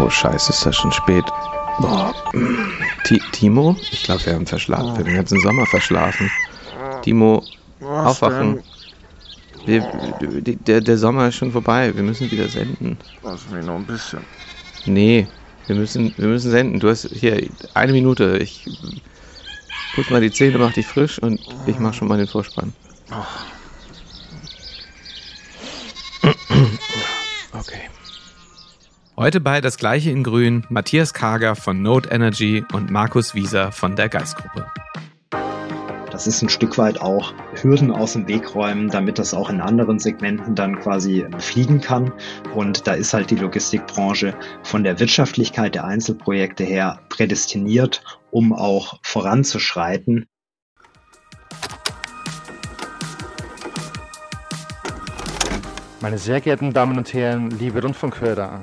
Oh scheiße, ist das schon spät. Boah. Ti Timo? Ich glaube, wir haben verschlafen. Wir haben den ganzen Sommer verschlafen. Timo, Was aufwachen. Wir, der, der Sommer ist schon vorbei. Wir müssen wieder senden. Lass mich noch ein bisschen. Nee, wir müssen, wir müssen senden. Du hast hier eine Minute. Ich putz mal die Zähne, mach dich frisch und ich mach schon mal den Vorspann. Okay. Heute bei Das Gleiche in Grün Matthias Kager von Node Energy und Markus Wieser von der Geistgruppe. Das ist ein Stück weit auch Hürden aus dem Weg räumen, damit das auch in anderen Segmenten dann quasi fliegen kann. Und da ist halt die Logistikbranche von der Wirtschaftlichkeit der Einzelprojekte her prädestiniert, um auch voranzuschreiten. Meine sehr geehrten Damen und Herren, liebe Rundfunkhörer,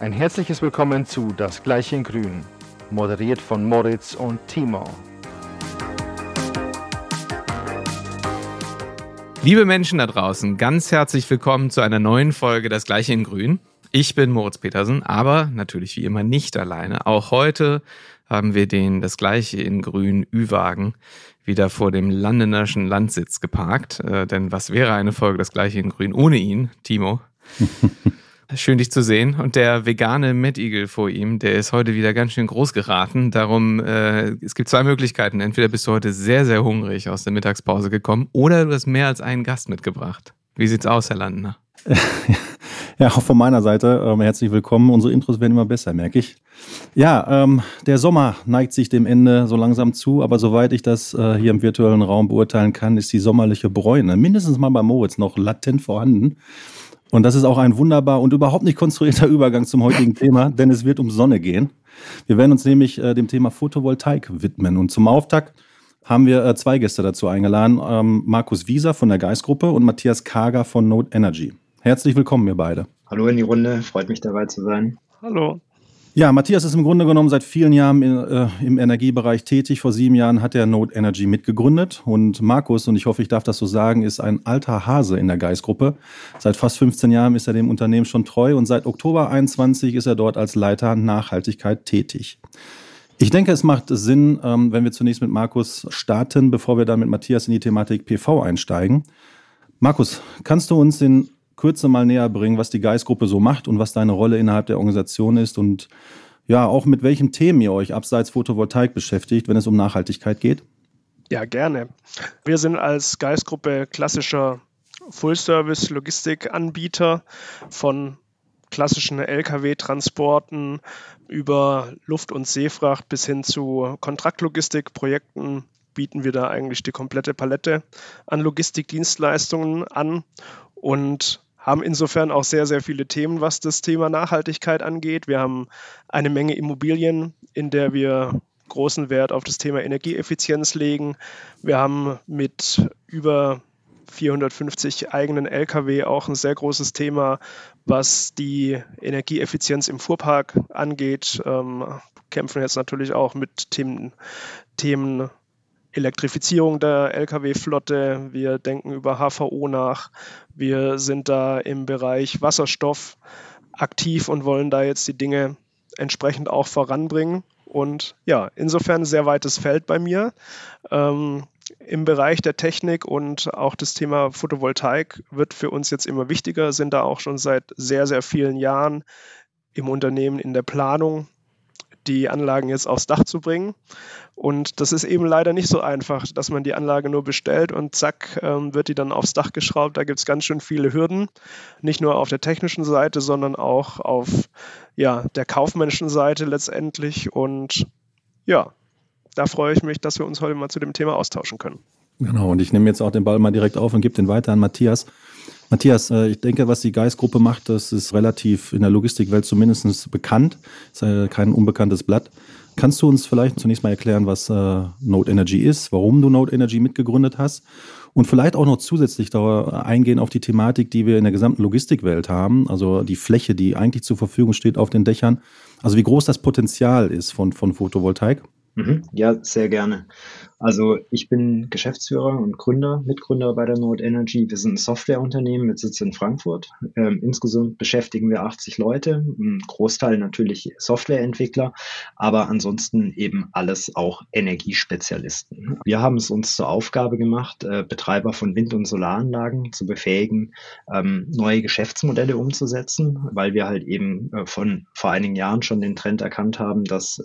ein herzliches Willkommen zu Das Gleiche in Grün, moderiert von Moritz und Timo. Liebe Menschen da draußen, ganz herzlich willkommen zu einer neuen Folge Das Gleiche in Grün. Ich bin Moritz Petersen, aber natürlich wie immer nicht alleine. Auch heute haben wir den Das Gleiche in Grün Ü-Wagen wieder vor dem Landenerschen Landsitz geparkt. Äh, denn was wäre eine Folge Das Gleiche in Grün ohne ihn, Timo? Schön dich zu sehen. Und der vegane Mettigel vor ihm, der ist heute wieder ganz schön groß geraten. Darum, äh, es gibt zwei Möglichkeiten. Entweder bist du heute sehr, sehr hungrig aus der Mittagspause gekommen oder du hast mehr als einen Gast mitgebracht. Wie sieht's aus, Herr Landner? Ja, auch von meiner Seite ähm, herzlich willkommen. Unsere Intros werden immer besser, merke ich. Ja, ähm, der Sommer neigt sich dem Ende so langsam zu, aber soweit ich das äh, hier im virtuellen Raum beurteilen kann, ist die sommerliche Bräune mindestens mal bei Moritz noch latent vorhanden. Und das ist auch ein wunderbar und überhaupt nicht konstruierter Übergang zum heutigen Thema, denn es wird um Sonne gehen. Wir werden uns nämlich äh, dem Thema Photovoltaik widmen. Und zum Auftakt haben wir äh, zwei Gäste dazu eingeladen. Ähm, Markus Wieser von der Geistgruppe und Matthias Kager von Node Energy. Herzlich willkommen, ihr beide. Hallo in die Runde, freut mich dabei zu sein. Hallo. Ja, Matthias ist im Grunde genommen seit vielen Jahren in, äh, im Energiebereich tätig. Vor sieben Jahren hat er Node Energy mitgegründet. Und Markus, und ich hoffe, ich darf das so sagen, ist ein alter Hase in der Geistgruppe. Seit fast 15 Jahren ist er dem Unternehmen schon treu und seit Oktober 21 ist er dort als Leiter Nachhaltigkeit tätig. Ich denke, es macht Sinn, ähm, wenn wir zunächst mit Markus starten, bevor wir dann mit Matthias in die Thematik PV einsteigen. Markus, kannst du uns in Kürze mal näher bringen, was die Geistgruppe so macht und was deine Rolle innerhalb der Organisation ist und ja, auch mit welchen Themen ihr euch abseits Photovoltaik beschäftigt, wenn es um Nachhaltigkeit geht? Ja, gerne. Wir sind als Geistgruppe klassischer Full-Service-Logistikanbieter von klassischen Lkw-Transporten über Luft- und Seefracht bis hin zu Kontraktlogistikprojekten bieten wir da eigentlich die komplette Palette an Logistikdienstleistungen an und haben insofern auch sehr, sehr viele Themen, was das Thema Nachhaltigkeit angeht. Wir haben eine Menge Immobilien, in der wir großen Wert auf das Thema Energieeffizienz legen. Wir haben mit über 450 eigenen Lkw auch ein sehr großes Thema, was die Energieeffizienz im Fuhrpark angeht. Ähm, kämpfen jetzt natürlich auch mit Themen, Themen Elektrifizierung der Lkw-Flotte. Wir denken über HVO nach. Wir sind da im Bereich Wasserstoff aktiv und wollen da jetzt die Dinge entsprechend auch voranbringen. Und ja, insofern sehr weites Feld bei mir. Ähm, Im Bereich der Technik und auch das Thema Photovoltaik wird für uns jetzt immer wichtiger, sind da auch schon seit sehr, sehr vielen Jahren im Unternehmen in der Planung, die Anlagen jetzt aufs Dach zu bringen. Und das ist eben leider nicht so einfach, dass man die Anlage nur bestellt und zack, ähm, wird die dann aufs Dach geschraubt. Da gibt es ganz schön viele Hürden, nicht nur auf der technischen Seite, sondern auch auf ja, der kaufmännischen Seite letztendlich. Und ja, da freue ich mich, dass wir uns heute mal zu dem Thema austauschen können. Genau, und ich nehme jetzt auch den Ball mal direkt auf und gebe den weiter an Matthias. Matthias, äh, ich denke, was die Geistgruppe macht, das ist relativ in der Logistikwelt zumindest bekannt. Ist äh, kein unbekanntes Blatt. Kannst du uns vielleicht zunächst mal erklären, was äh, Node Energy ist, warum du Node Energy mitgegründet hast und vielleicht auch noch zusätzlich darauf eingehen auf die Thematik, die wir in der gesamten Logistikwelt haben, also die Fläche, die eigentlich zur Verfügung steht auf den Dächern, also wie groß das Potenzial ist von, von Photovoltaik? Mhm. Ja, sehr gerne. Also ich bin Geschäftsführer und Gründer, Mitgründer bei der Node Energy. Wir sind ein Softwareunternehmen mit Sitz in Frankfurt. Ähm, insgesamt beschäftigen wir 80 Leute, ein Großteil natürlich Softwareentwickler, aber ansonsten eben alles auch Energiespezialisten. Wir haben es uns zur Aufgabe gemacht, äh, Betreiber von Wind- und Solaranlagen zu befähigen, ähm, neue Geschäftsmodelle umzusetzen, weil wir halt eben äh, von vor einigen Jahren schon den Trend erkannt haben, dass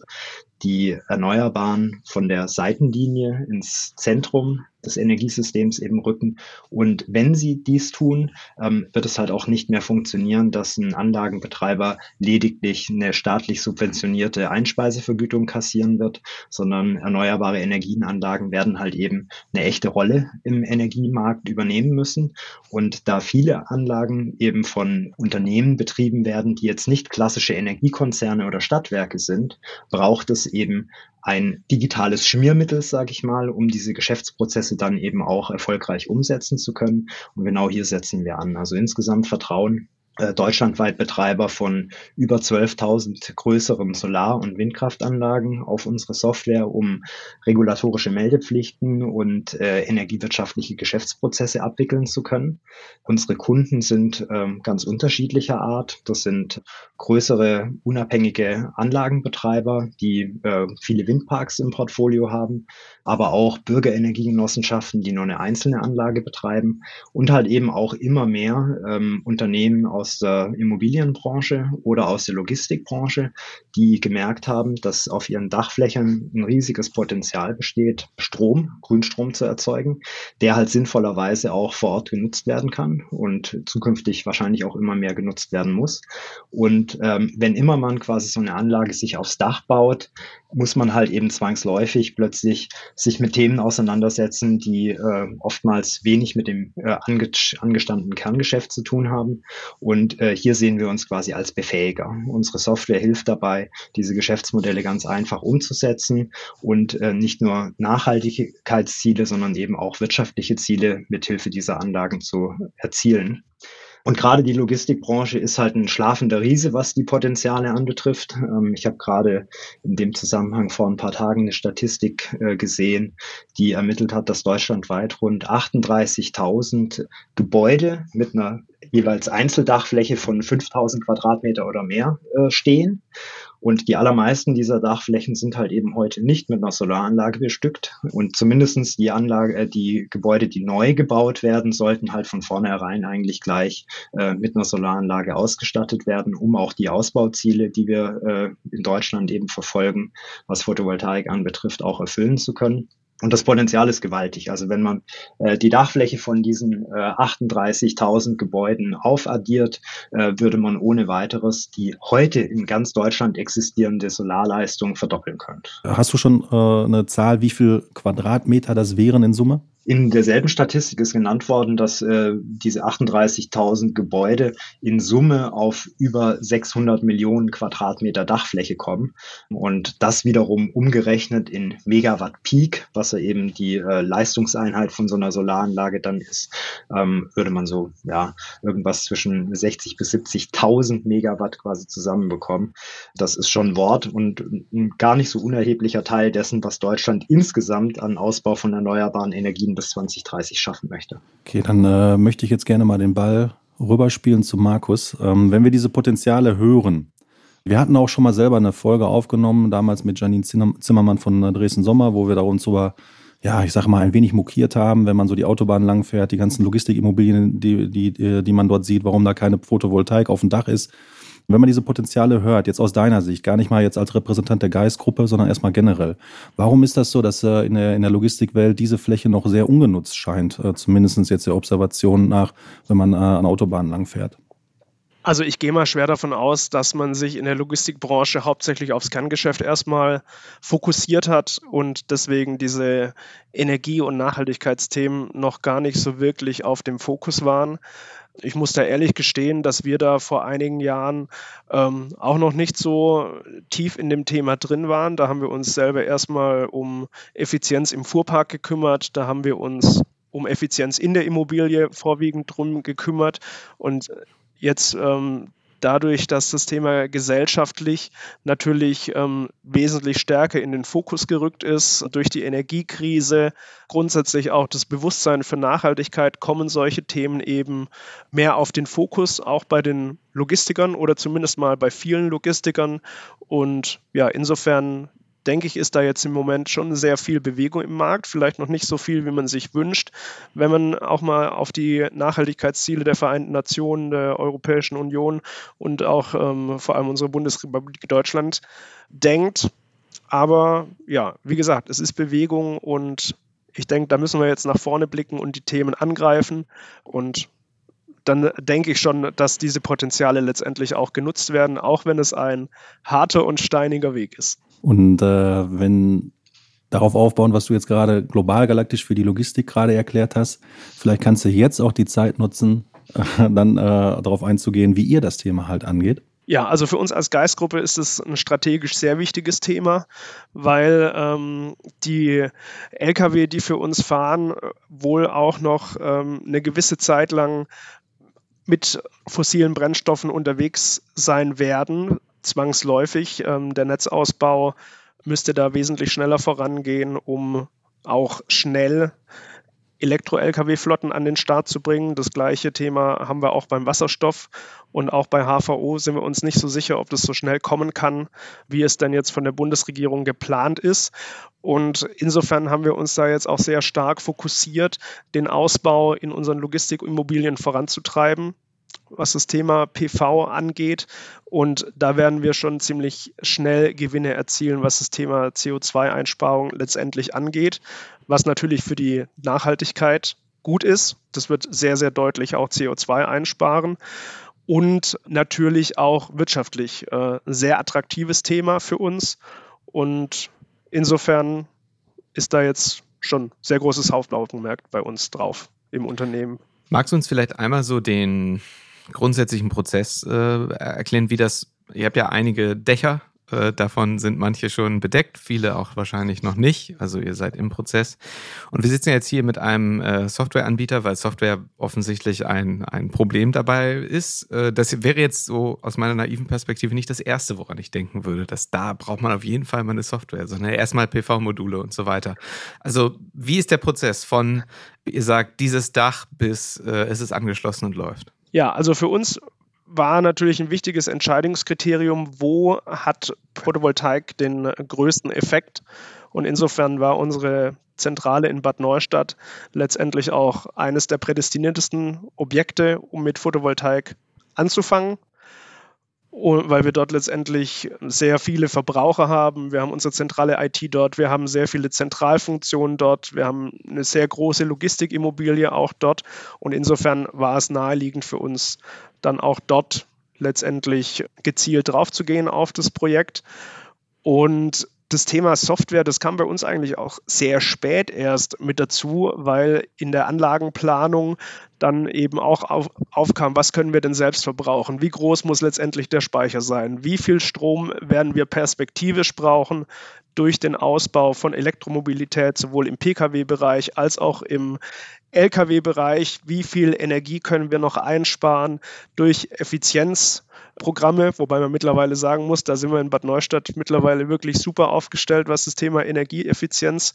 die Erneuerbaren von der Seitenlinie ins Zentrum des Energiesystems eben rücken. Und wenn sie dies tun, ähm, wird es halt auch nicht mehr funktionieren, dass ein Anlagenbetreiber lediglich eine staatlich subventionierte Einspeisevergütung kassieren wird, sondern erneuerbare Energienanlagen werden halt eben eine echte Rolle im Energiemarkt übernehmen müssen. Und da viele Anlagen eben von Unternehmen betrieben werden, die jetzt nicht klassische Energiekonzerne oder Stadtwerke sind, braucht es eben ein digitales Schmiermittel, sage ich mal, um diese Geschäftsprozesse dann eben auch erfolgreich umsetzen zu können. Und genau hier setzen wir an. Also insgesamt Vertrauen deutschlandweit Betreiber von über 12.000 größeren Solar- und Windkraftanlagen auf unsere Software, um regulatorische Meldepflichten und äh, energiewirtschaftliche Geschäftsprozesse abwickeln zu können. Unsere Kunden sind ähm, ganz unterschiedlicher Art. Das sind größere unabhängige Anlagenbetreiber, die äh, viele Windparks im Portfolio haben, aber auch Bürgerenergiegenossenschaften, die nur eine einzelne Anlage betreiben und halt eben auch immer mehr ähm, Unternehmen aus der Immobilienbranche oder aus der Logistikbranche, die gemerkt haben, dass auf ihren Dachflächen ein riesiges Potenzial besteht, Strom, Grünstrom zu erzeugen, der halt sinnvollerweise auch vor Ort genutzt werden kann und zukünftig wahrscheinlich auch immer mehr genutzt werden muss. Und ähm, wenn immer man quasi so eine Anlage sich aufs Dach baut, muss man halt eben zwangsläufig plötzlich sich mit Themen auseinandersetzen, die äh, oftmals wenig mit dem äh, ange angestandenen Kerngeschäft zu tun haben. Und äh, hier sehen wir uns quasi als Befähiger. Unsere Software hilft dabei, diese Geschäftsmodelle ganz einfach umzusetzen und äh, nicht nur Nachhaltigkeitsziele, sondern eben auch wirtschaftliche Ziele mithilfe dieser Anlagen zu erzielen. Und gerade die Logistikbranche ist halt ein schlafender Riese, was die Potenziale anbetrifft. Ähm, ich habe gerade in dem Zusammenhang vor ein paar Tagen eine Statistik äh, gesehen, die ermittelt hat, dass deutschlandweit rund 38.000 Gebäude mit einer jeweils Einzeldachfläche von 5000 Quadratmeter oder mehr äh, stehen. Und die allermeisten dieser Dachflächen sind halt eben heute nicht mit einer Solaranlage bestückt. Und zumindestens die Anlage, äh, die Gebäude, die neu gebaut werden, sollten halt von vornherein eigentlich gleich äh, mit einer Solaranlage ausgestattet werden, um auch die Ausbauziele, die wir äh, in Deutschland eben verfolgen, was Photovoltaik anbetrifft, auch erfüllen zu können. Und das Potenzial ist gewaltig. Also wenn man äh, die Dachfläche von diesen äh, 38.000 Gebäuden aufaddiert, äh, würde man ohne weiteres die heute in ganz Deutschland existierende Solarleistung verdoppeln können. Hast du schon äh, eine Zahl, wie viel Quadratmeter das wären in Summe? In derselben Statistik ist genannt worden, dass äh, diese 38.000 Gebäude in Summe auf über 600 Millionen Quadratmeter Dachfläche kommen. Und das wiederum umgerechnet in Megawatt Peak, was ja eben die äh, Leistungseinheit von so einer Solaranlage dann ist, ähm, würde man so ja irgendwas zwischen 60 bis 70.000 Megawatt quasi zusammenbekommen. Das ist schon Wort und ein gar nicht so unerheblicher Teil dessen, was Deutschland insgesamt an Ausbau von erneuerbaren Energien bis 2030 schaffen möchte. Okay, dann äh, möchte ich jetzt gerne mal den Ball rüberspielen zu Markus. Ähm, wenn wir diese Potenziale hören, wir hatten auch schon mal selber eine Folge aufgenommen, damals mit Janine Zimmermann von Dresden Sommer, wo wir da uns über, ja, ich sag mal, ein wenig mokiert haben, wenn man so die Autobahn langfährt, die ganzen Logistikimmobilien, die, die, die man dort sieht, warum da keine Photovoltaik auf dem Dach ist. Wenn man diese Potenziale hört, jetzt aus deiner Sicht, gar nicht mal jetzt als Repräsentant der Geistgruppe, sondern erstmal generell, warum ist das so, dass äh, in, der, in der Logistikwelt diese Fläche noch sehr ungenutzt scheint, äh, zumindest jetzt der Observation nach, wenn man äh, an Autobahnen langfährt? Also ich gehe mal schwer davon aus, dass man sich in der Logistikbranche hauptsächlich aufs Kerngeschäft erstmal fokussiert hat und deswegen diese Energie- und Nachhaltigkeitsthemen noch gar nicht so wirklich auf dem Fokus waren. Ich muss da ehrlich gestehen, dass wir da vor einigen Jahren ähm, auch noch nicht so tief in dem Thema drin waren. Da haben wir uns selber erstmal um Effizienz im Fuhrpark gekümmert. Da haben wir uns um Effizienz in der Immobilie vorwiegend drum gekümmert. Und jetzt ähm, dadurch, dass das Thema gesellschaftlich natürlich ähm, wesentlich stärker in den Fokus gerückt ist, durch die Energiekrise, grundsätzlich auch das Bewusstsein für Nachhaltigkeit, kommen solche Themen eben mehr auf den Fokus, auch bei den Logistikern oder zumindest mal bei vielen Logistikern. Und ja, insofern denke ich, ist da jetzt im Moment schon sehr viel Bewegung im Markt. Vielleicht noch nicht so viel, wie man sich wünscht. Wenn man auch mal auf die Nachhaltigkeitsziele der Vereinten Nationen, der Europäischen Union und auch ähm, vor allem unsere Bundesrepublik Deutschland denkt. Aber ja, wie gesagt, es ist Bewegung und ich denke, da müssen wir jetzt nach vorne blicken und die Themen angreifen. Und dann denke ich schon, dass diese Potenziale letztendlich auch genutzt werden, auch wenn es ein harter und steiniger Weg ist. Und äh, wenn darauf aufbauen, was du jetzt gerade global galaktisch für die Logistik gerade erklärt hast, vielleicht kannst du jetzt auch die Zeit nutzen, dann äh, darauf einzugehen, wie ihr das Thema halt angeht. Ja, also für uns als Geistgruppe ist es ein strategisch sehr wichtiges Thema, weil ähm, die Lkw, die für uns fahren, wohl auch noch ähm, eine gewisse Zeit lang mit fossilen Brennstoffen unterwegs sein werden, zwangsläufig. Ähm, der Netzausbau müsste da wesentlich schneller vorangehen, um auch schnell Elektro-Lkw-Flotten an den Start zu bringen. Das gleiche Thema haben wir auch beim Wasserstoff und auch bei HVO sind wir uns nicht so sicher, ob das so schnell kommen kann, wie es denn jetzt von der Bundesregierung geplant ist. Und insofern haben wir uns da jetzt auch sehr stark fokussiert, den Ausbau in unseren Logistikimmobilien voranzutreiben was das Thema PV angeht. Und da werden wir schon ziemlich schnell Gewinne erzielen, was das Thema CO2-Einsparung letztendlich angeht, was natürlich für die Nachhaltigkeit gut ist. Das wird sehr, sehr deutlich auch CO2 einsparen. Und natürlich auch wirtschaftlich äh, sehr attraktives Thema für uns. Und insofern ist da jetzt schon sehr großes Hauptaugenmerk bei uns drauf im Unternehmen. Magst du uns vielleicht einmal so den grundsätzlichen Prozess äh, erklären, wie das, ihr habt ja einige Dächer, äh, davon sind manche schon bedeckt, viele auch wahrscheinlich noch nicht. Also ihr seid im Prozess. Und wir sitzen jetzt hier mit einem äh, Softwareanbieter, weil Software offensichtlich ein, ein Problem dabei ist. Äh, das wäre jetzt so aus meiner naiven Perspektive nicht das Erste, woran ich denken würde, dass da braucht man auf jeden Fall mal eine Software, sondern erstmal PV-Module und so weiter. Also wie ist der Prozess von, ihr sagt, dieses Dach bis äh, es ist angeschlossen und läuft? Ja, also für uns war natürlich ein wichtiges Entscheidungskriterium, wo hat Photovoltaik den größten Effekt. Und insofern war unsere Zentrale in Bad Neustadt letztendlich auch eines der prädestiniertesten Objekte, um mit Photovoltaik anzufangen weil wir dort letztendlich sehr viele Verbraucher haben. Wir haben unsere zentrale IT dort, wir haben sehr viele Zentralfunktionen dort, wir haben eine sehr große Logistikimmobilie auch dort und insofern war es naheliegend für uns dann auch dort letztendlich gezielt draufzugehen auf das Projekt. Und das Thema Software, das kam bei uns eigentlich auch sehr spät erst mit dazu, weil in der Anlagenplanung dann eben auch auf, aufkam, was können wir denn selbst verbrauchen? Wie groß muss letztendlich der Speicher sein? Wie viel Strom werden wir perspektivisch brauchen durch den Ausbau von Elektromobilität, sowohl im Pkw-Bereich als auch im Lkw-Bereich? Wie viel Energie können wir noch einsparen durch Effizienz? Programme, wobei man mittlerweile sagen muss, da sind wir in Bad Neustadt mittlerweile wirklich super aufgestellt, was das Thema Energieeffizienz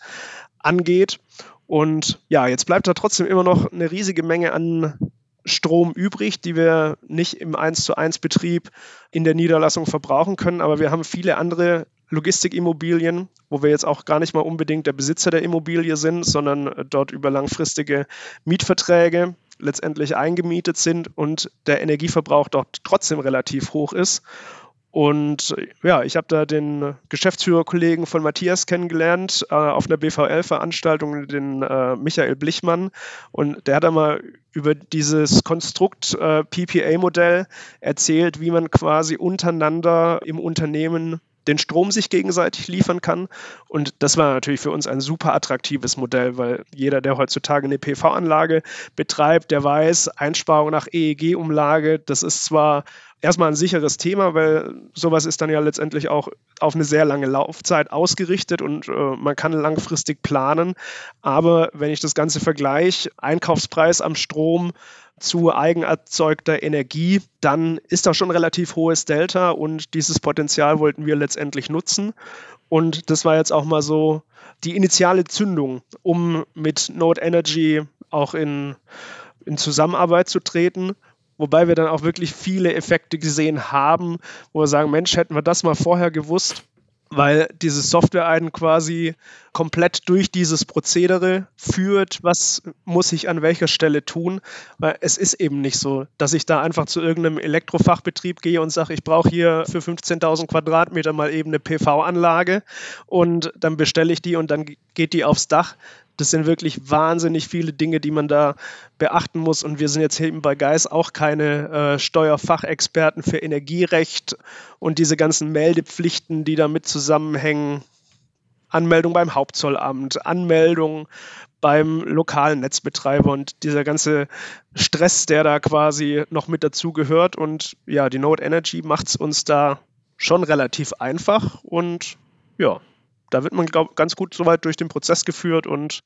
angeht. Und ja, jetzt bleibt da trotzdem immer noch eine riesige Menge an Strom übrig, die wir nicht im 1 zu 1 Betrieb in der Niederlassung verbrauchen können. Aber wir haben viele andere Logistikimmobilien, wo wir jetzt auch gar nicht mal unbedingt der Besitzer der Immobilie sind, sondern dort über langfristige Mietverträge letztendlich eingemietet sind und der Energieverbrauch dort trotzdem relativ hoch ist. Und ja, ich habe da den Geschäftsführerkollegen von Matthias kennengelernt äh, auf einer BVL-Veranstaltung, den äh, Michael Blichmann. Und der hat einmal über dieses Konstrukt äh, PPA-Modell erzählt, wie man quasi untereinander im Unternehmen den Strom sich gegenseitig liefern kann. Und das war natürlich für uns ein super attraktives Modell, weil jeder, der heutzutage eine PV-Anlage betreibt, der weiß, Einsparung nach EEG-Umlage, das ist zwar erstmal ein sicheres Thema, weil sowas ist dann ja letztendlich auch auf eine sehr lange Laufzeit ausgerichtet und äh, man kann langfristig planen. Aber wenn ich das Ganze vergleiche, Einkaufspreis am Strom zu eigenerzeugter Energie, dann ist da schon relativ hohes Delta und dieses Potenzial wollten wir letztendlich nutzen. Und das war jetzt auch mal so die initiale Zündung, um mit Node Energy auch in, in Zusammenarbeit zu treten. Wobei wir dann auch wirklich viele Effekte gesehen haben, wo wir sagen, Mensch, hätten wir das mal vorher gewusst, weil diese Software einen quasi komplett durch dieses Prozedere führt, was muss ich an welcher Stelle tun, weil es ist eben nicht so, dass ich da einfach zu irgendeinem Elektrofachbetrieb gehe und sage, ich brauche hier für 15.000 Quadratmeter mal eben eine PV-Anlage und dann bestelle ich die und dann geht die aufs Dach. Das sind wirklich wahnsinnig viele Dinge, die man da beachten muss. Und wir sind jetzt eben bei Geis auch keine äh, Steuerfachexperten für Energierecht und diese ganzen Meldepflichten, die damit zusammenhängen. Anmeldung beim Hauptzollamt, Anmeldung beim lokalen Netzbetreiber und dieser ganze Stress, der da quasi noch mit dazu gehört. Und ja, die Node Energy macht es uns da schon relativ einfach und ja, da wird man glaub, ganz gut soweit durch den Prozess geführt und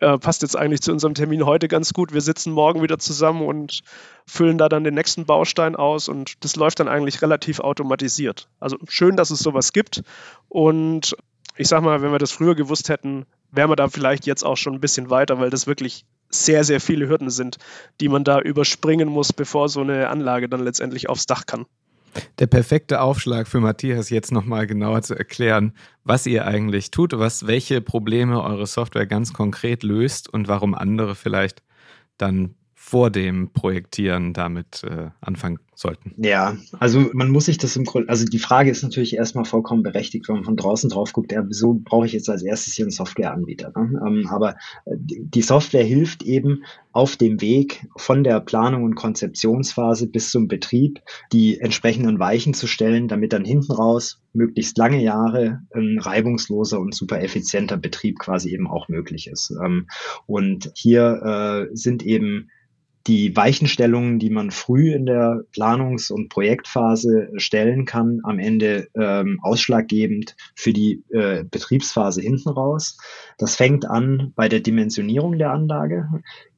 äh, passt jetzt eigentlich zu unserem Termin heute ganz gut. Wir sitzen morgen wieder zusammen und füllen da dann den nächsten Baustein aus und das läuft dann eigentlich relativ automatisiert. Also schön, dass es sowas gibt und ich sag mal, wenn wir das früher gewusst hätten, wären wir da vielleicht jetzt auch schon ein bisschen weiter, weil das wirklich sehr, sehr viele Hürden sind, die man da überspringen muss, bevor so eine Anlage dann letztendlich aufs Dach kann. Der perfekte Aufschlag für Matthias, jetzt nochmal genauer zu erklären, was ihr eigentlich tut, was, welche Probleme eure Software ganz konkret löst und warum andere vielleicht dann vor dem Projektieren damit äh, anfangen sollten. Ja, also man muss sich das im Grunde, also die Frage ist natürlich erstmal vollkommen berechtigt, wenn man von draußen drauf guckt, ja, wieso brauche ich jetzt als erstes hier einen Softwareanbieter? Ne? Ähm, aber äh, die Software hilft eben auf dem Weg von der Planung und Konzeptionsphase bis zum Betrieb die entsprechenden Weichen zu stellen, damit dann hinten raus möglichst lange Jahre ein reibungsloser und super effizienter Betrieb quasi eben auch möglich ist. Ähm, und hier äh, sind eben die Weichenstellungen, die man früh in der Planungs- und Projektphase stellen kann, am Ende ähm, ausschlaggebend für die äh, Betriebsphase hinten raus. Das fängt an bei der Dimensionierung der Anlage.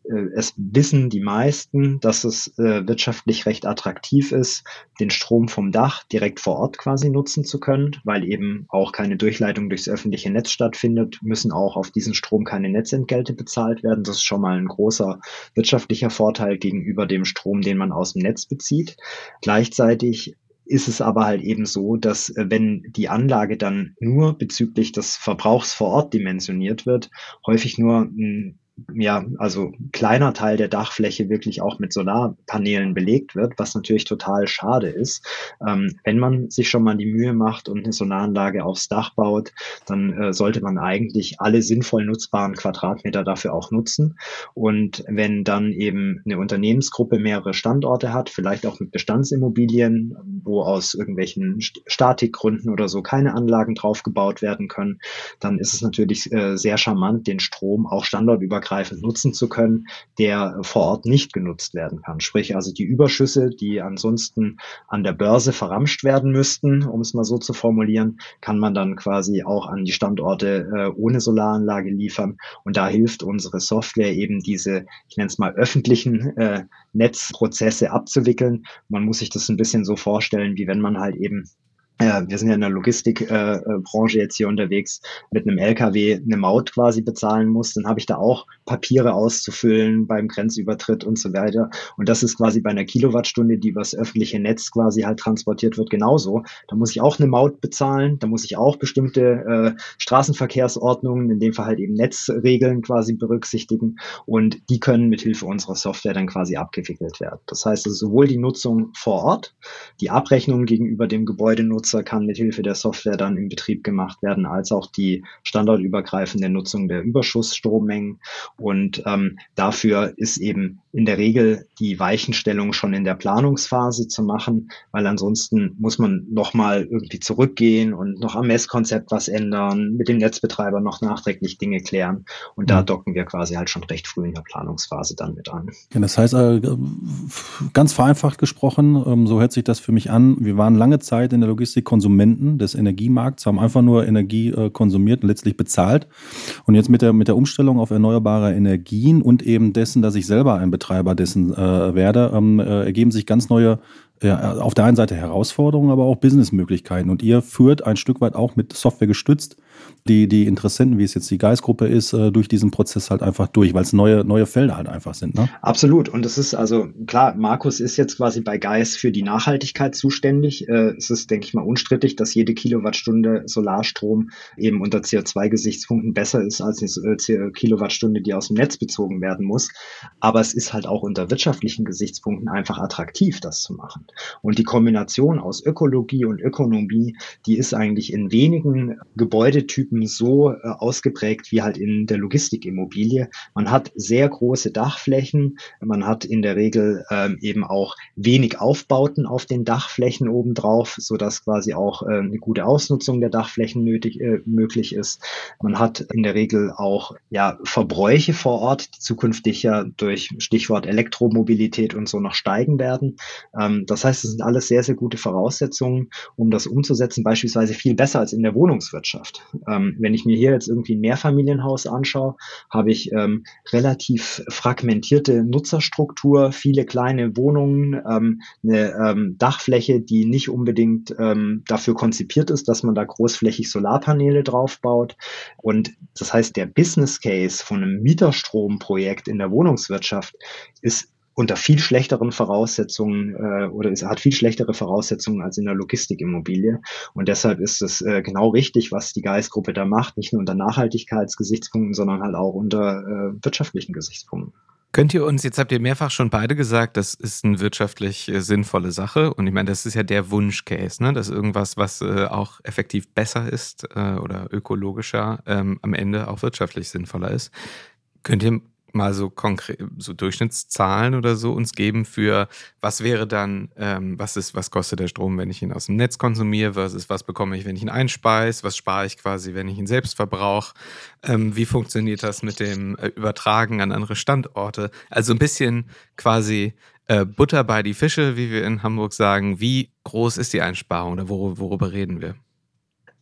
Äh, es wissen die meisten, dass es äh, wirtschaftlich recht attraktiv ist, den Strom vom Dach direkt vor Ort quasi nutzen zu können, weil eben auch keine Durchleitung durchs öffentliche Netz stattfindet, müssen auch auf diesen Strom keine Netzentgelte bezahlt werden. Das ist schon mal ein großer wirtschaftlicher Vorteil gegenüber dem Strom, den man aus dem Netz bezieht. Gleichzeitig ist es aber halt eben so, dass äh, wenn die Anlage dann nur bezüglich des Verbrauchs vor Ort dimensioniert wird, häufig nur ein ja, also kleiner Teil der Dachfläche wirklich auch mit Solarpanelen belegt wird, was natürlich total schade ist. Ähm, wenn man sich schon mal die Mühe macht und eine Solaranlage aufs Dach baut, dann äh, sollte man eigentlich alle sinnvoll nutzbaren Quadratmeter dafür auch nutzen. Und wenn dann eben eine Unternehmensgruppe mehrere Standorte hat, vielleicht auch mit Bestandsimmobilien, wo aus irgendwelchen Statikgründen oder so keine Anlagen draufgebaut werden können, dann ist es natürlich äh, sehr charmant, den Strom auch standortübergreifend übergreifend nutzen zu können, der vor Ort nicht genutzt werden kann. Sprich also die Überschüsse, die ansonsten an der Börse verramscht werden müssten, um es mal so zu formulieren, kann man dann quasi auch an die Standorte äh, ohne Solaranlage liefern. Und da hilft unsere Software eben diese, ich nenne es mal öffentlichen äh, Netzprozesse abzuwickeln. Man muss sich das ein bisschen so vorstellen, wie wenn man halt eben wir sind ja in der Logistikbranche äh, jetzt hier unterwegs, mit einem LKW eine Maut quasi bezahlen muss, dann habe ich da auch Papiere auszufüllen beim Grenzübertritt und so weiter. Und das ist quasi bei einer Kilowattstunde, die übers öffentliche Netz quasi halt transportiert wird, genauso. Da muss ich auch eine Maut bezahlen, da muss ich auch bestimmte äh, Straßenverkehrsordnungen, in dem Fall halt eben Netzregeln quasi berücksichtigen. Und die können mit Hilfe unserer Software dann quasi abgewickelt werden. Das heißt, also sowohl die Nutzung vor Ort, die Abrechnung gegenüber dem Gebäudenutzer, Nutzer kann mit Hilfe der Software dann im Betrieb gemacht werden, als auch die standortübergreifende Nutzung der Überschussstrommengen. Und ähm, dafür ist eben in der Regel die Weichenstellung schon in der Planungsphase zu machen, weil ansonsten muss man nochmal irgendwie zurückgehen und noch am Messkonzept was ändern, mit dem Netzbetreiber noch nachträglich Dinge klären. Und da mhm. docken wir quasi halt schon recht früh in der Planungsphase dann mit an. Ja, das heißt, äh, ganz vereinfacht gesprochen, ähm, so hört sich das für mich an. Wir waren lange Zeit in der Logistik letztlich Konsumenten des Energiemarkts, haben einfach nur Energie äh, konsumiert und letztlich bezahlt. Und jetzt mit der, mit der Umstellung auf erneuerbare Energien und eben dessen, dass ich selber ein Betreiber dessen äh, werde, ähm, äh, ergeben sich ganz neue ja, auf der einen Seite Herausforderungen, aber auch Businessmöglichkeiten. Und ihr führt ein Stück weit auch mit Software gestützt die, die Interessenten, wie es jetzt die Geistgruppe ist, äh, durch diesen Prozess halt einfach durch, weil es neue, neue Felder halt einfach sind. Ne? Absolut. Und es ist also klar, Markus ist jetzt quasi bei Geist für die Nachhaltigkeit zuständig. Äh, es ist, denke ich mal, unstrittig, dass jede Kilowattstunde Solarstrom eben unter CO2-Gesichtspunkten besser ist als eine äh, Kilowattstunde, die aus dem Netz bezogen werden muss. Aber es ist halt auch unter wirtschaftlichen Gesichtspunkten einfach attraktiv, das zu machen. Und die Kombination aus Ökologie und Ökonomie, die ist eigentlich in wenigen Gebäudetypen Typen so äh, ausgeprägt wie halt in der Logistikimmobilie. Man hat sehr große Dachflächen, man hat in der Regel ähm, eben auch wenig Aufbauten auf den Dachflächen obendrauf, so dass quasi auch äh, eine gute Ausnutzung der Dachflächen nötig, äh, möglich ist. Man hat in der Regel auch ja, Verbräuche vor Ort, die zukünftig ja durch Stichwort Elektromobilität und so noch steigen werden. Ähm, das heißt, es sind alles sehr, sehr gute Voraussetzungen, um das umzusetzen, beispielsweise viel besser als in der Wohnungswirtschaft. Ähm, wenn ich mir hier jetzt irgendwie ein Mehrfamilienhaus anschaue, habe ich ähm, relativ fragmentierte Nutzerstruktur, viele kleine Wohnungen, ähm, eine ähm, Dachfläche, die nicht unbedingt ähm, dafür konzipiert ist, dass man da großflächig Solarpaneele drauf baut. Und das heißt, der Business Case von einem Mieterstromprojekt in der Wohnungswirtschaft ist unter viel schlechteren Voraussetzungen äh, oder es hat viel schlechtere Voraussetzungen als in der Logistikimmobilie. Und deshalb ist es äh, genau richtig, was die Geistgruppe da macht, nicht nur unter Nachhaltigkeitsgesichtspunkten, sondern halt auch unter äh, wirtschaftlichen Gesichtspunkten. Könnt ihr uns, jetzt habt ihr mehrfach schon beide gesagt, das ist eine wirtschaftlich äh, sinnvolle Sache. Und ich meine, das ist ja der Wunschcase, ne? dass irgendwas, was äh, auch effektiv besser ist äh, oder ökologischer, ähm, am Ende auch wirtschaftlich sinnvoller ist. Könnt ihr mal so konkret, so Durchschnittszahlen oder so uns geben für, was wäre dann, ähm, was ist, was kostet der Strom, wenn ich ihn aus dem Netz konsumiere, versus was bekomme ich, wenn ich ihn einspeise, was spare ich quasi, wenn ich ihn selbst verbrauche, ähm, wie funktioniert das mit dem äh, Übertragen an andere Standorte? Also ein bisschen quasi äh, Butter bei die Fische, wie wir in Hamburg sagen. Wie groß ist die Einsparung oder wor worüber reden wir?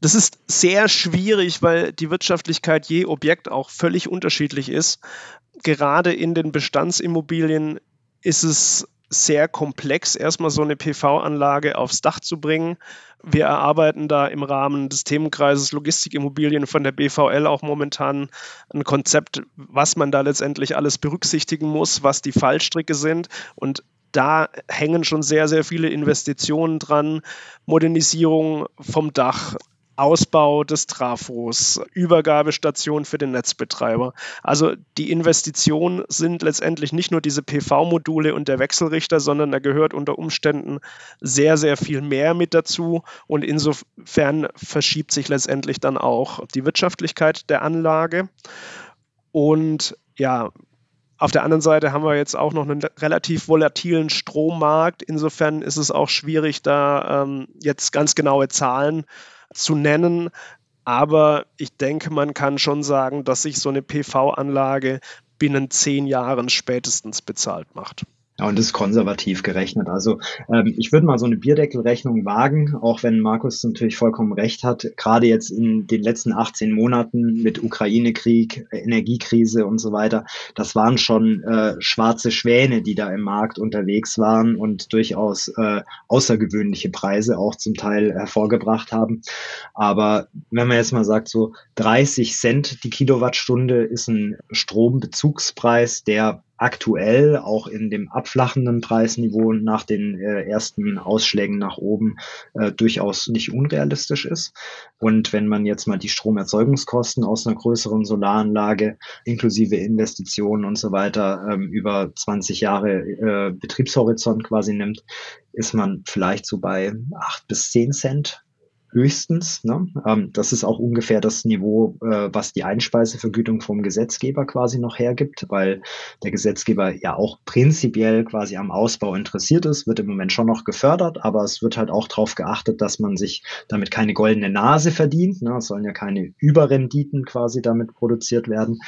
Das ist sehr schwierig, weil die Wirtschaftlichkeit je Objekt auch völlig unterschiedlich ist gerade in den Bestandsimmobilien ist es sehr komplex, erstmal so eine PV-Anlage aufs Dach zu bringen. Wir erarbeiten da im Rahmen des Themenkreises Logistikimmobilien von der BVL auch momentan ein Konzept, was man da letztendlich alles berücksichtigen muss, was die Fallstricke sind. Und da hängen schon sehr, sehr viele Investitionen dran. Modernisierung vom Dach, Ausbau des Trafos, Übergabestation für den Netzbetreiber. Also die Investitionen sind letztendlich nicht nur diese PV-Module und der Wechselrichter, sondern da gehört unter Umständen sehr, sehr viel mehr mit dazu. Und insofern verschiebt sich letztendlich dann auch die Wirtschaftlichkeit der Anlage. Und ja, auf der anderen Seite haben wir jetzt auch noch einen relativ volatilen Strommarkt. Insofern ist es auch schwierig, da ähm, jetzt ganz genaue Zahlen zu nennen. Aber ich denke, man kann schon sagen, dass sich so eine PV-Anlage binnen zehn Jahren spätestens bezahlt macht. Ja, und das ist konservativ gerechnet. Also ähm, ich würde mal so eine Bierdeckelrechnung wagen, auch wenn Markus natürlich vollkommen recht hat. Gerade jetzt in den letzten 18 Monaten mit Ukraine-Krieg, Energiekrise und so weiter, das waren schon äh, schwarze Schwäne, die da im Markt unterwegs waren und durchaus äh, außergewöhnliche Preise auch zum Teil hervorgebracht haben. Aber wenn man jetzt mal sagt, so 30 Cent die Kilowattstunde ist ein Strombezugspreis, der aktuell auch in dem abflachenden Preisniveau nach den äh, ersten Ausschlägen nach oben äh, durchaus nicht unrealistisch ist. Und wenn man jetzt mal die Stromerzeugungskosten aus einer größeren Solaranlage inklusive Investitionen und so weiter ähm, über 20 Jahre äh, Betriebshorizont quasi nimmt, ist man vielleicht so bei acht bis zehn Cent höchstens. Ne? Ähm, das ist auch ungefähr das Niveau, äh, was die Einspeisevergütung vom Gesetzgeber quasi noch hergibt, weil der Gesetzgeber ja auch prinzipiell quasi am Ausbau interessiert ist, wird im Moment schon noch gefördert, aber es wird halt auch darauf geachtet, dass man sich damit keine goldene Nase verdient. Ne? Es sollen ja keine Überrenditen quasi damit produziert werden.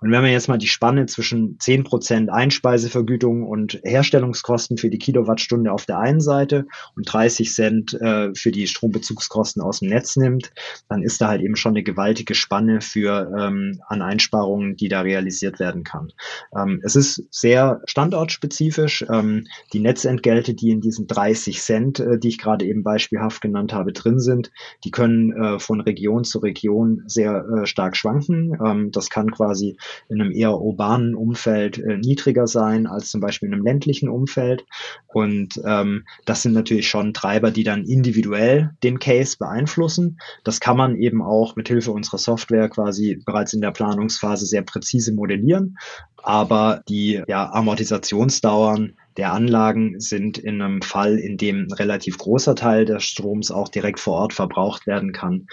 Und wenn man jetzt mal die Spanne zwischen 10% Einspeisevergütung und Herstellungskosten für die Kilowattstunde auf der einen Seite und 30 Cent äh, für die Strombezugskosten Kosten aus dem Netz nimmt, dann ist da halt eben schon eine gewaltige Spanne für ähm, an Einsparungen, die da realisiert werden kann. Ähm, es ist sehr standortspezifisch. Ähm, die Netzentgelte, die in diesen 30 Cent, äh, die ich gerade eben beispielhaft genannt habe, drin sind, die können äh, von Region zu Region sehr äh, stark schwanken. Ähm, das kann quasi in einem eher urbanen Umfeld äh, niedriger sein als zum Beispiel in einem ländlichen Umfeld. Und ähm, das sind natürlich schon Treiber, die dann individuell den Case beeinflussen. Das kann man eben auch mit Hilfe unserer Software quasi bereits in der Planungsphase sehr präzise modellieren. Aber die ja, Amortisationsdauern der Anlagen sind in einem Fall, in dem ein relativ großer Teil des Stroms auch direkt vor Ort verbraucht werden kann,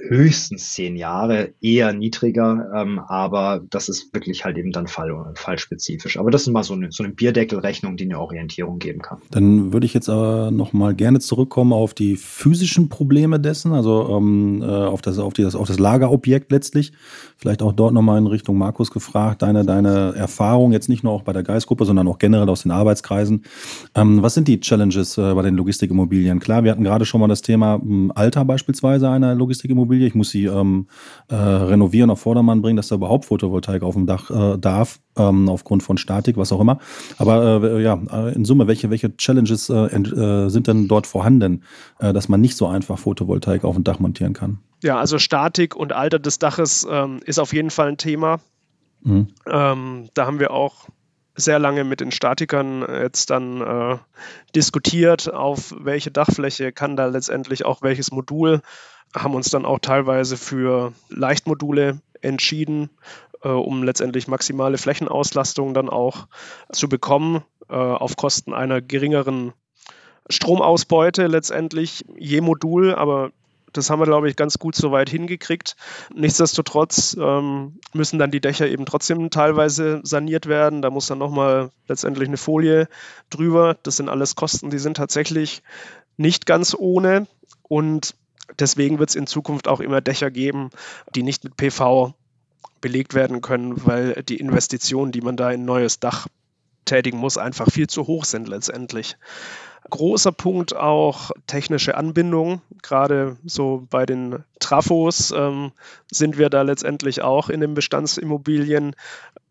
höchstens zehn Jahre, eher niedriger, ähm, aber das ist wirklich halt eben dann fall, fallspezifisch. Aber das ist mal so eine, so eine Bierdeckelrechnung, die eine Orientierung geben kann. Dann würde ich jetzt aber noch mal gerne zurückkommen auf die physischen Probleme dessen, also ähm, äh, auf, das, auf, die, das, auf das Lagerobjekt letztlich. Vielleicht auch dort nochmal in Richtung Markus gefragt, deine, deine Erfahrung jetzt nicht nur auch bei der Geistgruppe, sondern auch generell aus den Arbeitskreisen. Ähm, was sind die Challenges äh, bei den Logistikimmobilien? Klar, wir hatten gerade schon mal das Thema ähm, Alter beispielsweise einer Logistikimmobilie Immobilie. Ich muss sie ähm, äh, renovieren, auf Vordermann bringen, dass da überhaupt Photovoltaik auf dem Dach äh, darf, ähm, aufgrund von Statik, was auch immer. Aber äh, ja, äh, in Summe, welche, welche Challenges äh, äh, sind denn dort vorhanden, dass man nicht so einfach Photovoltaik auf dem Dach montieren kann? Ja, also Statik und Alter des Daches ähm, ist auf jeden Fall ein Thema. Mhm. Ähm, da haben wir auch sehr lange mit den Statikern jetzt dann äh, diskutiert, auf welche Dachfläche kann da letztendlich auch welches Modul haben uns dann auch teilweise für Leichtmodule entschieden, äh, um letztendlich maximale Flächenauslastung dann auch zu bekommen, äh, auf Kosten einer geringeren Stromausbeute letztendlich je Modul, aber das haben wir, glaube ich, ganz gut soweit hingekriegt. Nichtsdestotrotz ähm, müssen dann die Dächer eben trotzdem teilweise saniert werden. Da muss dann nochmal letztendlich eine Folie drüber. Das sind alles Kosten, die sind tatsächlich nicht ganz ohne. Und Deswegen wird es in Zukunft auch immer Dächer geben, die nicht mit PV belegt werden können, weil die Investitionen, die man da in ein neues Dach tätigen muss, einfach viel zu hoch sind letztendlich. Großer Punkt auch technische Anbindung. Gerade so bei den Trafos ähm, sind wir da letztendlich auch in den Bestandsimmobilien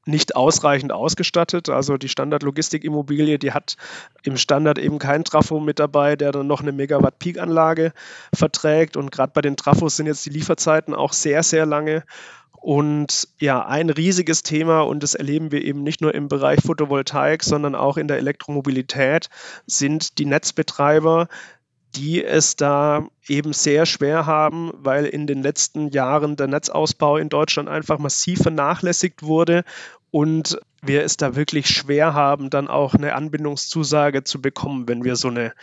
nicht ausreichend ausgestattet. Also die Standard-Logistik-Immobilie, die hat im Standard eben keinen Trafo mit dabei, der dann noch eine Megawatt-Peak-Anlage verträgt. Und gerade bei den Trafos sind jetzt die Lieferzeiten auch sehr, sehr lange. Und ja, ein riesiges Thema, und das erleben wir eben nicht nur im Bereich Photovoltaik, sondern auch in der Elektromobilität, sind die Netzbetreiber, die es da eben sehr schwer haben, weil in den letzten Jahren der Netzausbau in Deutschland einfach massiv vernachlässigt wurde und wir es da wirklich schwer haben, dann auch eine Anbindungszusage zu bekommen, wenn wir so eine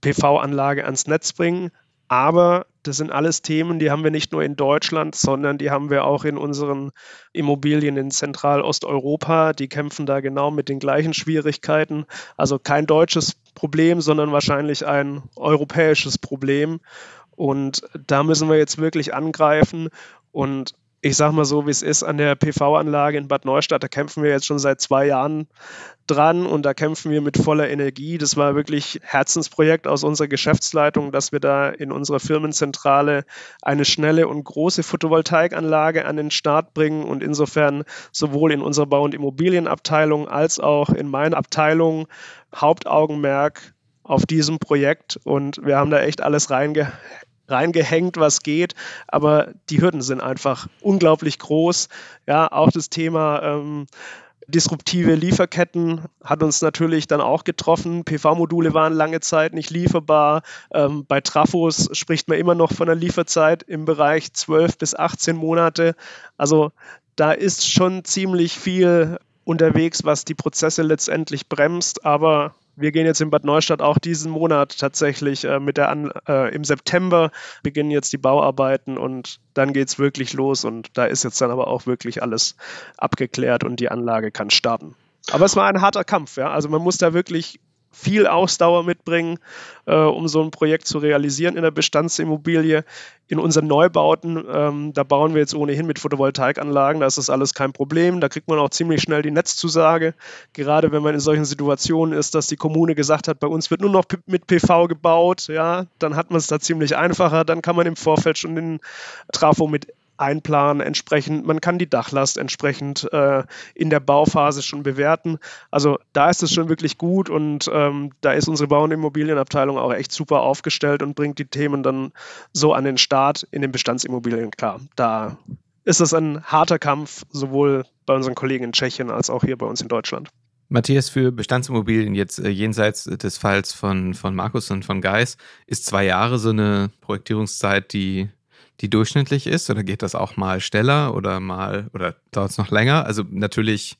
PV-Anlage ans Netz bringen. Aber das sind alles Themen, die haben wir nicht nur in Deutschland, sondern die haben wir auch in unseren Immobilien in Zentralosteuropa. Die kämpfen da genau mit den gleichen Schwierigkeiten. Also kein deutsches Problem, sondern wahrscheinlich ein europäisches Problem. Und da müssen wir jetzt wirklich angreifen. Und ich sag mal so, wie es ist, an der PV-Anlage in Bad Neustadt, da kämpfen wir jetzt schon seit zwei Jahren dran und da kämpfen wir mit voller Energie. Das war wirklich Herzensprojekt aus unserer Geschäftsleitung, dass wir da in unserer Firmenzentrale eine schnelle und große Photovoltaikanlage an den Start bringen und insofern sowohl in unserer Bau- und Immobilienabteilung als auch in meiner Abteilung Hauptaugenmerk auf diesem Projekt und wir haben da echt alles reinge reingehängt, was geht, aber die Hürden sind einfach unglaublich groß. Ja, auch das Thema ähm, disruptive Lieferketten hat uns natürlich dann auch getroffen. PV-Module waren lange Zeit nicht lieferbar. Ähm, bei Trafos spricht man immer noch von einer Lieferzeit im Bereich 12 bis 18 Monate. Also da ist schon ziemlich viel unterwegs, was die Prozesse letztendlich bremst, aber Wir gehen jetzt in Bad Neustadt auch diesen Monat tatsächlich äh, mit der An äh, im September beginnen jetzt die Bauarbeiten und dann geht es wirklich los und da ist jetzt dann aber auch wirklich alles abgeklärt und die Anlage kann starten. Aber es war ein harter Kampf, ja. Also man muss da wirklich viel Ausdauer mitbringen, äh, um so ein Projekt zu realisieren in der Bestandsimmobilie. In unseren Neubauten, ähm, da bauen wir jetzt ohnehin mit Photovoltaikanlagen, da ist das alles kein Problem. Da kriegt man auch ziemlich schnell die Netzzusage. Gerade wenn man in solchen Situationen ist, dass die Kommune gesagt hat, bei uns wird nur noch mit PV gebaut, ja, dann hat man es da ziemlich einfacher. Dann kann man im Vorfeld schon den Trafo mit einplanen entsprechend. Man kann die Dachlast entsprechend äh, in der Bauphase schon bewerten. Also da ist es schon wirklich gut und ähm, da ist unsere Bau- und Immobilienabteilung auch echt super aufgestellt und bringt die Themen dann so an den Start in den Bestandsimmobilien klar. Da ist es ein harter Kampf, sowohl bei unseren Kollegen in Tschechien als auch hier bei uns in Deutschland. Matthias, für Bestandsimmobilien jetzt äh, jenseits des Falls von, von Markus und von Geis ist zwei Jahre so eine Projektierungszeit, die die durchschnittlich ist? Oder geht das auch mal schneller oder mal oder dauert es noch länger? Also natürlich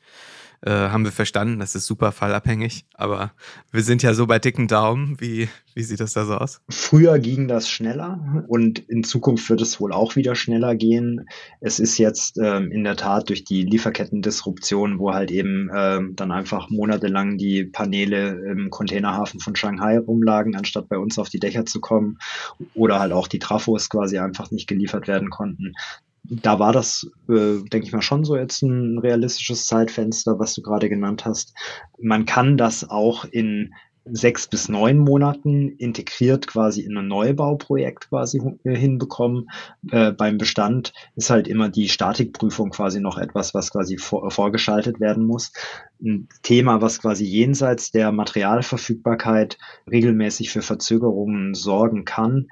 äh, haben wir verstanden, das ist super fallabhängig, aber wir sind ja so bei dicken Daumen. Wie, wie sieht das da so aus? Früher ging das schneller und in Zukunft wird es wohl auch wieder schneller gehen. Es ist jetzt ähm, in der Tat durch die Lieferkettendisruption, wo halt eben ähm, dann einfach monatelang die Paneele im Containerhafen von Shanghai rumlagen, anstatt bei uns auf die Dächer zu kommen oder halt auch die Trafos quasi einfach nicht geliefert werden konnten da war das, äh, denke ich mal, schon so jetzt ein realistisches Zeitfenster, was du gerade genannt hast. Man kann das auch in sechs bis neun Monaten integriert quasi in ein Neubauprojekt quasi äh, hinbekommen. Äh, beim Bestand ist halt immer die Statikprüfung quasi noch etwas, was quasi vor, vorgeschaltet werden muss. Ein Thema, was quasi jenseits der Materialverfügbarkeit regelmäßig für Verzögerungen sorgen kann,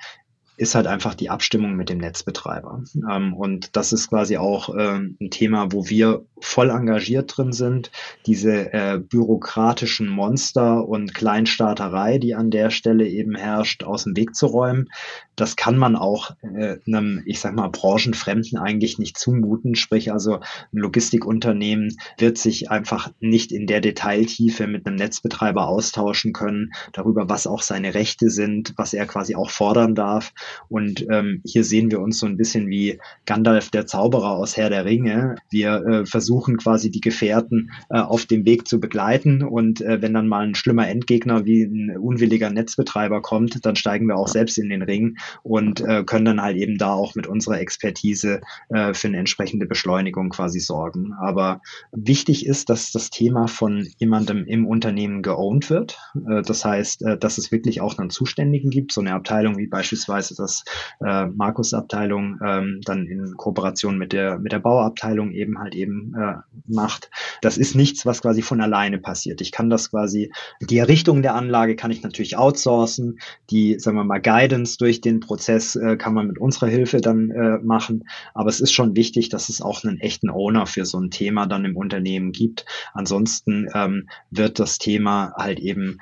ist halt einfach die Abstimmung mit dem Netzbetreiber. Ähm, und das ist quasi auch ähm, ein Thema, wo wir voll engagiert drin sind. Diese äh, bürokratischen Monster und Kleinstaaterei, die an der Stelle eben herrscht, aus dem Weg zu räumen. Das kann man auch äh, einem, ich sag mal, Branchenfremden eigentlich nicht zumuten. Sprich also, ein Logistikunternehmen wird sich einfach nicht in der Detailtiefe mit einem Netzbetreiber austauschen können darüber, was auch seine Rechte sind, was er quasi auch fordern darf. Und ähm, hier sehen wir uns so ein bisschen wie Gandalf der Zauberer aus Herr der Ringe. Wir äh, versuchen quasi die Gefährten äh, auf dem Weg zu begleiten. Und äh, wenn dann mal ein schlimmer Endgegner wie ein unwilliger Netzbetreiber kommt, dann steigen wir auch selbst in den Ring und äh, können dann halt eben da auch mit unserer Expertise äh, für eine entsprechende Beschleunigung quasi sorgen. Aber wichtig ist, dass das Thema von jemandem im Unternehmen geowned wird. Äh, das heißt, dass es wirklich auch einen Zuständigen gibt, so eine Abteilung wie beispielsweise das äh, Markus-Abteilung ähm, dann in Kooperation mit der mit der Bauabteilung eben halt eben äh, macht. Das ist nichts, was quasi von alleine passiert. Ich kann das quasi die Errichtung der Anlage kann ich natürlich outsourcen. Die, sagen wir mal, Guidance durch den Prozess äh, kann man mit unserer Hilfe dann äh, machen. Aber es ist schon wichtig, dass es auch einen echten Owner für so ein Thema dann im Unternehmen gibt. Ansonsten ähm, wird das Thema halt eben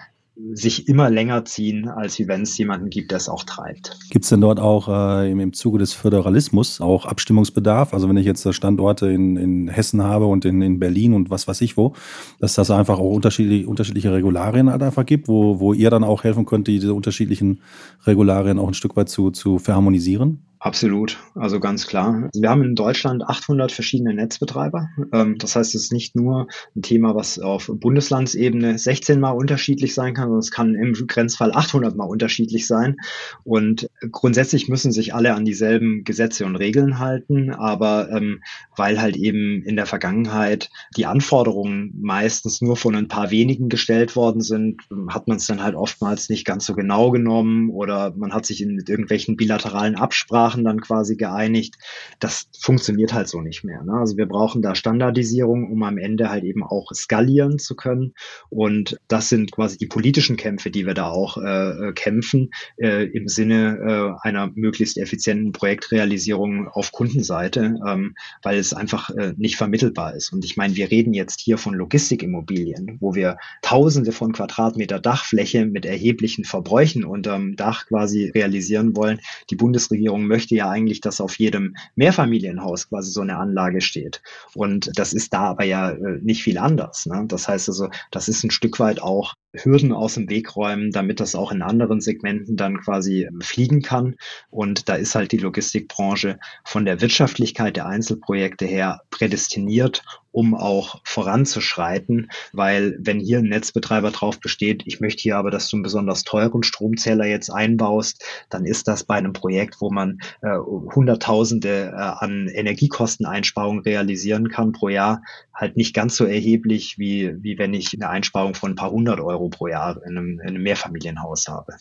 sich immer länger ziehen, als wenn es jemanden gibt, der es auch treibt. Gibt es denn dort auch äh, im, im Zuge des Föderalismus auch Abstimmungsbedarf? Also wenn ich jetzt Standorte in, in Hessen habe und in, in Berlin und was weiß ich wo, dass das einfach auch unterschiedliche, unterschiedliche Regularien halt einfach gibt, wo, wo ihr dann auch helfen könnt, diese unterschiedlichen Regularien auch ein Stück weit zu, zu verharmonisieren? Absolut, also ganz klar. Wir haben in Deutschland 800 verschiedene Netzbetreiber. Ähm, das heißt, es ist nicht nur ein Thema, was auf Bundeslandsebene 16 mal unterschiedlich sein kann, sondern es kann im Grenzfall 800 mal unterschiedlich sein. Und grundsätzlich müssen sich alle an dieselben Gesetze und Regeln halten, aber ähm, weil halt eben in der Vergangenheit die Anforderungen meistens nur von ein paar wenigen gestellt worden sind, hat man es dann halt oftmals nicht ganz so genau genommen oder man hat sich in, mit irgendwelchen bilateralen Absprachen Sprachen dann quasi geeinigt. Das funktioniert halt so nicht mehr. Ne? Also wir brauchen da Standardisierung, um am Ende halt eben auch skalieren zu können. Und das sind quasi die politischen Kämpfe, die wir da auch äh, äh kämpfen, äh, im Sinne äh, einer möglichst effizienten Projektrealisierung auf Kundenseite, ähm, weil es einfach äh, nicht vermittelbar ist. Und ich meine, wir reden jetzt hier von Logistikimmobilien, wo wir Tausende von Quadratmeter Dachfläche mit erheblichen Verbräuchen unterm Dach quasi realisieren wollen. Die Bundesregierung möchte möchte ja eigentlich, dass auf jedem Mehrfamilienhaus quasi so eine Anlage steht. Und das ist da aber ja äh, nicht viel anders. Ne? Das heißt also, das ist ein Stück weit auch Hürden aus dem Weg räumen, damit das auch in anderen Segmenten dann quasi fliegen kann. Und da ist halt die Logistikbranche von der Wirtschaftlichkeit der Einzelprojekte her prädestiniert, um auch voranzuschreiten, weil wenn hier ein Netzbetreiber drauf besteht, ich möchte hier aber, dass du einen besonders teuren Stromzähler jetzt einbaust, dann ist das bei einem Projekt, wo man äh, Hunderttausende äh, an Energiekosteneinsparungen realisieren kann pro Jahr, halt nicht ganz so erheblich, wie, wie wenn ich eine Einsparung von ein paar hundert Euro pro Jahr in einem, in einem Mehrfamilienhaus habe.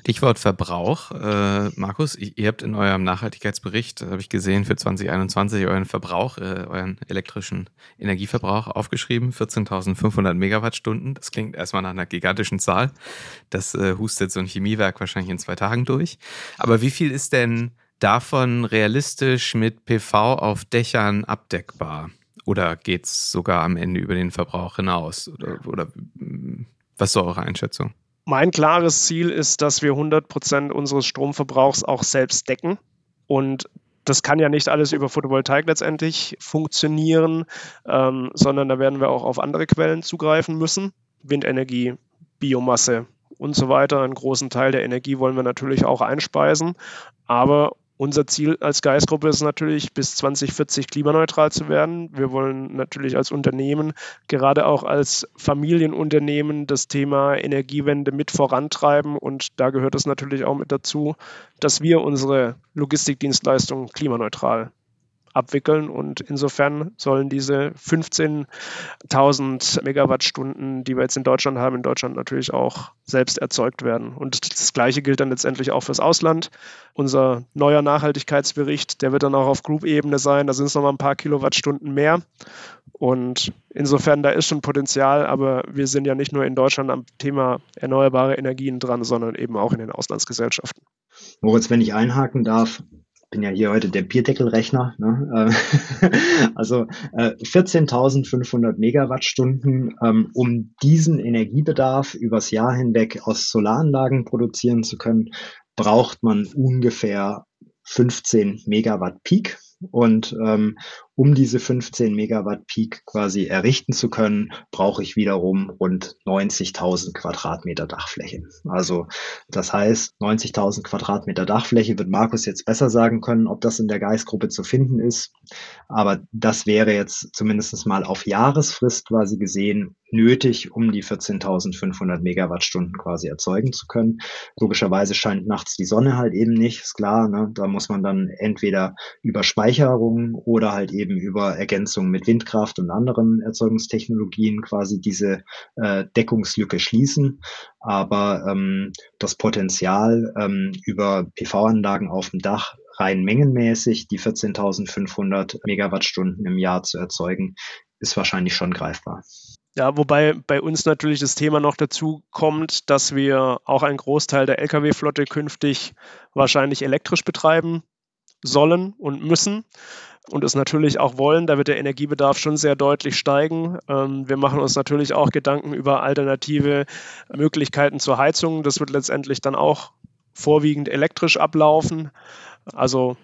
Stichwort Verbrauch. Äh, Markus, ihr habt in eurem Nachhaltigkeitsbericht, habe ich gesehen, für 2021 euren Verbrauch, äh, euren elektrischen Energieverbrauch aufgeschrieben. 14.500 Megawattstunden. Das klingt erstmal nach einer gigantischen Zahl. Das äh, hustet so ein Chemiewerk wahrscheinlich in zwei Tagen durch. Aber wie viel ist denn davon realistisch mit PV auf Dächern abdeckbar? Oder geht es sogar am Ende über den Verbrauch hinaus? Oder, oder was ist eure Einschätzung? Mein klares Ziel ist, dass wir 100 Prozent unseres Stromverbrauchs auch selbst decken. Und das kann ja nicht alles über Photovoltaik letztendlich funktionieren, ähm, sondern da werden wir auch auf andere Quellen zugreifen müssen. Windenergie, Biomasse und so weiter. Einen großen Teil der Energie wollen wir natürlich auch einspeisen. Aber unser Ziel als Geistgruppe ist natürlich, bis 2040 klimaneutral zu werden. Wir wollen natürlich als Unternehmen, gerade auch als Familienunternehmen, das Thema Energiewende mit vorantreiben. Und da gehört es natürlich auch mit dazu, dass wir unsere Logistikdienstleistungen klimaneutral abwickeln. Und insofern sollen diese 15.000 Megawattstunden, die wir jetzt in Deutschland haben, in Deutschland natürlich auch selbst erzeugt werden. Und das Gleiche gilt dann letztendlich auch fürs Ausland. Unser neuer Nachhaltigkeitsbericht, der wird dann auch auf Group-Ebene sein. Da sind es nochmal ein paar Kilowattstunden mehr. Und insofern, da ist schon Potenzial, aber wir sind ja nicht nur in Deutschland am Thema erneuerbare Energien dran, sondern eben auch in den Auslandsgesellschaften. Moritz, wenn ich einhaken darf, bin ja hier heute der Bierdeckelrechner. Ne? Äh, also äh, 14.500 Megawattstunden, ähm, um diesen Energiebedarf übers Jahr hinweg aus Solaranlagen produzieren zu können, braucht man ungefähr 15 Megawatt Peak. Und ähm, um diese 15 Megawatt Peak quasi errichten zu können, brauche ich wiederum rund 90.000 Quadratmeter Dachfläche. Also das heißt, 90.000 Quadratmeter Dachfläche wird Markus jetzt besser sagen können, ob das in der Geistgruppe zu finden ist. Aber das wäre jetzt zumindest mal auf Jahresfrist quasi gesehen nötig, um die 14.500 Megawattstunden quasi erzeugen zu können. Logischerweise scheint nachts die Sonne halt eben nicht, ist klar. Ne? Da muss man dann entweder über Speicherung oder halt eben eben über Ergänzung mit Windkraft und anderen Erzeugungstechnologien quasi diese äh, Deckungslücke schließen. Aber ähm, das Potenzial ähm, über PV-Anlagen auf dem Dach rein mengenmäßig die 14.500 Megawattstunden im Jahr zu erzeugen, ist wahrscheinlich schon greifbar. Ja, wobei bei uns natürlich das Thema noch dazu kommt, dass wir auch einen Großteil der Lkw-Flotte künftig wahrscheinlich elektrisch betreiben sollen und müssen und es natürlich auch wollen. Da wird der Energiebedarf schon sehr deutlich steigen. Ähm, wir machen uns natürlich auch Gedanken über alternative Möglichkeiten zur Heizung. Das wird letztendlich dann auch vorwiegend elektrisch ablaufen. Also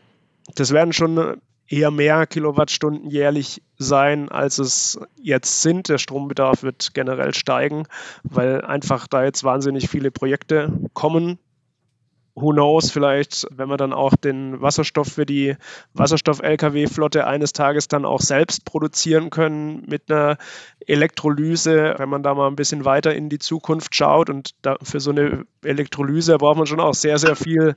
das werden schon eher mehr Kilowattstunden jährlich sein, als es jetzt sind. Der Strombedarf wird generell steigen, weil einfach da jetzt wahnsinnig viele Projekte kommen who knows, vielleicht, wenn wir dann auch den Wasserstoff für die Wasserstoff-Lkw-Flotte eines Tages dann auch selbst produzieren können mit einer Elektrolyse, wenn man da mal ein bisschen weiter in die Zukunft schaut und für so eine Elektrolyse braucht man schon auch sehr, sehr viel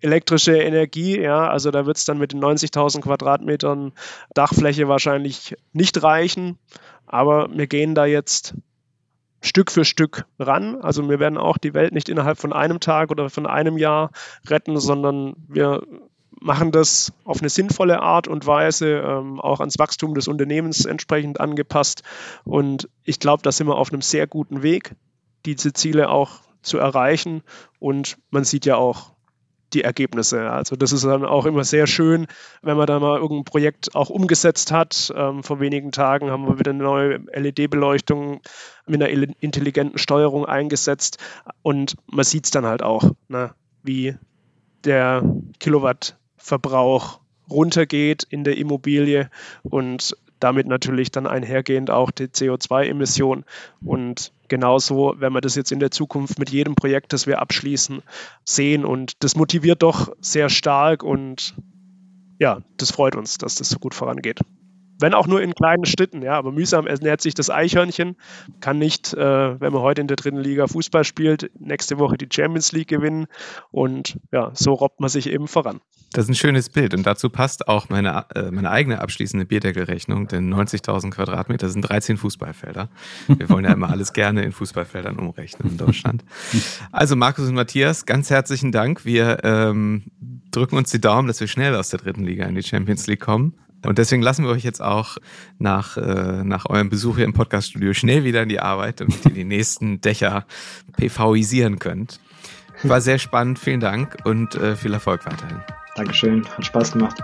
elektrische Energie. Ja, also da wird es dann mit den 90.000 Quadratmetern Dachfläche wahrscheinlich nicht reichen. Aber wir gehen da jetzt Stück für Stück ran. Also wir werden auch die Welt nicht innerhalb von einem Tag oder von einem Jahr retten, sondern wir machen das auf eine sinnvolle Art und Weise, ähm, auch ans Wachstum des Unternehmens entsprechend angepasst. Und ich glaube, da sind wir auf einem sehr guten Weg, diese Ziele auch zu erreichen. Und man sieht ja auch, die Ergebnisse. Also das ist dann auch immer sehr schön, wenn man da mal irgendein Projekt auch umgesetzt hat. Ähm, vor wenigen Tagen haben wir wieder eine neue LED-Beleuchtung mit einer intelligenten Steuerung eingesetzt und man sieht es dann halt auch, ne, wie der Kilowattverbrauch runtergeht in der Immobilie und damit natürlich dann einhergehend auch die CO2-Emission. Und genauso werden wir das jetzt in der Zukunft mit jedem Projekt, das wir abschließen, sehen. Und das motiviert doch sehr stark und ja, das freut uns, dass das so gut vorangeht. Wenn auch nur in kleinen Schritten, ja, aber mühsam ernährt sich das Eichhörnchen, kann nicht, äh, wenn man heute in der dritten Liga Fußball spielt, nächste Woche die Champions League gewinnen und ja, so robbt man sich eben voran. Das ist ein schönes Bild und dazu passt auch meine, äh, meine eigene abschließende Bierdeckelrechnung, denn 90.000 Quadratmeter sind 13 Fußballfelder. Wir wollen ja immer alles gerne in Fußballfeldern umrechnen in Deutschland. Also Markus und Matthias, ganz herzlichen Dank. Wir ähm, drücken uns die Daumen, dass wir schnell aus der dritten Liga in die Champions League kommen. Und deswegen lassen wir euch jetzt auch nach, äh, nach eurem Besuch hier im Podcaststudio schnell wieder in die Arbeit, damit ihr die nächsten Dächer PVisieren könnt. War sehr spannend, vielen Dank und äh, viel Erfolg weiterhin. Dankeschön, hat Spaß gemacht.